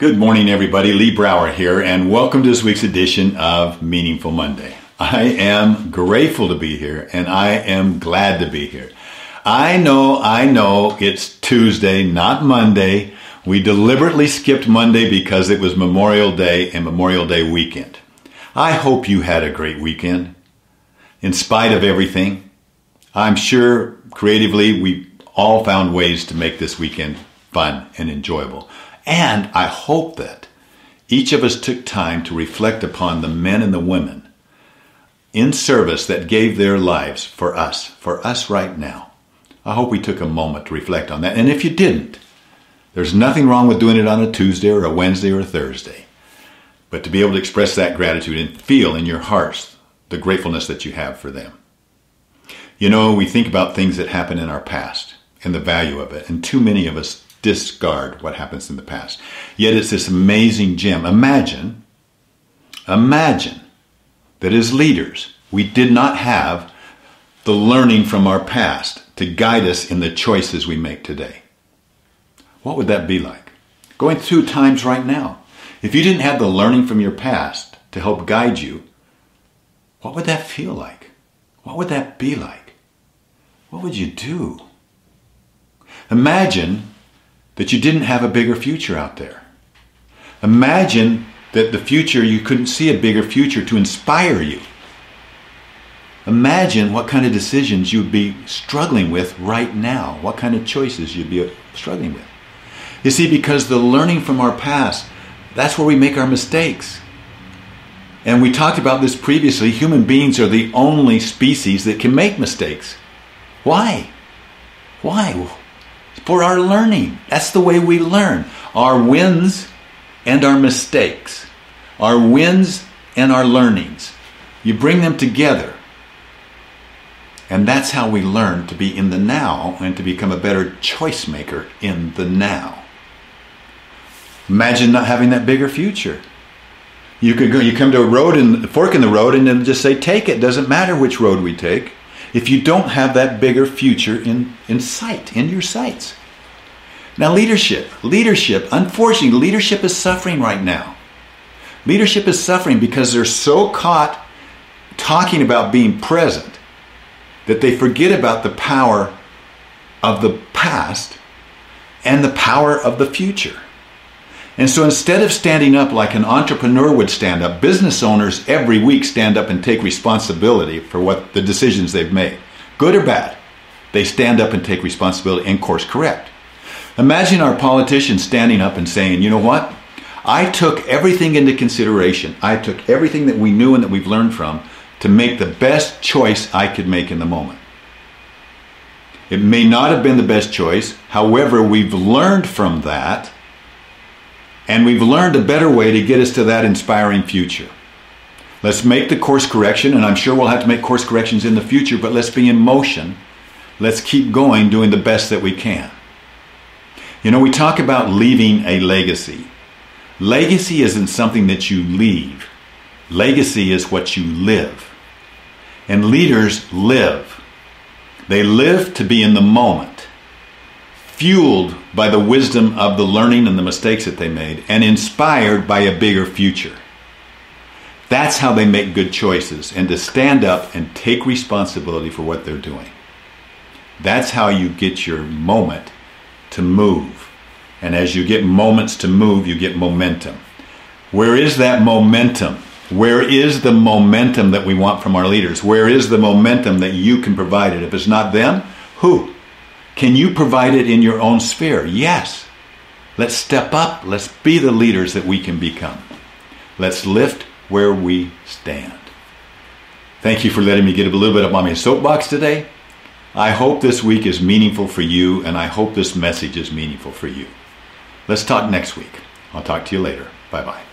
Good morning, everybody. Lee Brower here, and welcome to this week's edition of Meaningful Monday. I am grateful to be here, and I am glad to be here. I know, I know it's Tuesday, not Monday. We deliberately skipped Monday because it was Memorial Day and Memorial Day weekend. I hope you had a great weekend. In spite of everything, I'm sure creatively we all found ways to make this weekend fun and enjoyable. And I hope that each of us took time to reflect upon the men and the women in service that gave their lives for us, for us right now. I hope we took a moment to reflect on that. And if you didn't, there's nothing wrong with doing it on a Tuesday or a Wednesday or a Thursday. But to be able to express that gratitude and feel in your hearts the gratefulness that you have for them. You know, we think about things that happened in our past and the value of it, and too many of us discard what happens in the past. Yet it's this amazing gem. Imagine, imagine that as leaders, we did not have the learning from our past to guide us in the choices we make today. What would that be like? Going through times right now. If you didn't have the learning from your past to help guide you, what would that feel like? What would that be like? What would you do? Imagine that you didn't have a bigger future out there. Imagine that the future, you couldn't see a bigger future to inspire you. Imagine what kind of decisions you'd be struggling with right now, what kind of choices you'd be struggling with. You see, because the learning from our past, that's where we make our mistakes. And we talked about this previously. Human beings are the only species that can make mistakes. Why? Why? For our learning. That's the way we learn. Our wins and our mistakes, our wins and our learnings. You bring them together. And that's how we learn to be in the now and to become a better choice maker in the now. Imagine not having that bigger future. You could go, you come to a road and fork in the road and then just say, take it. Doesn't matter which road we take. If you don't have that bigger future in, in sight, in your sights. Now, leadership, leadership, unfortunately, leadership is suffering right now. Leadership is suffering because they're so caught talking about being present that they forget about the power of the past and the power of the future. And so instead of standing up like an entrepreneur would stand up, business owners every week stand up and take responsibility for what the decisions they've made, good or bad. They stand up and take responsibility and course correct. Imagine our politicians standing up and saying, you know what? I took everything into consideration. I took everything that we knew and that we've learned from to make the best choice I could make in the moment. It may not have been the best choice. However, we've learned from that and we've learned a better way to get us to that inspiring future. Let's make the course correction, and I'm sure we'll have to make course corrections in the future, but let's be in motion. Let's keep going, doing the best that we can. You know, we talk about leaving a legacy. Legacy isn't something that you leave, legacy is what you live. And leaders live. They live to be in the moment, fueled by the wisdom of the learning and the mistakes that they made, and inspired by a bigger future. That's how they make good choices and to stand up and take responsibility for what they're doing. That's how you get your moment to move. And as you get moments to move, you get momentum. Where is that momentum? Where is the momentum that we want from our leaders? Where is the momentum that you can provide it? If it's not them, who? Can you provide it in your own sphere? Yes. Let's step up. Let's be the leaders that we can become. Let's lift where we stand. Thank you for letting me get a little bit up on my soapbox today. I hope this week is meaningful for you, and I hope this message is meaningful for you. Let's talk next week. I'll talk to you later. Bye bye.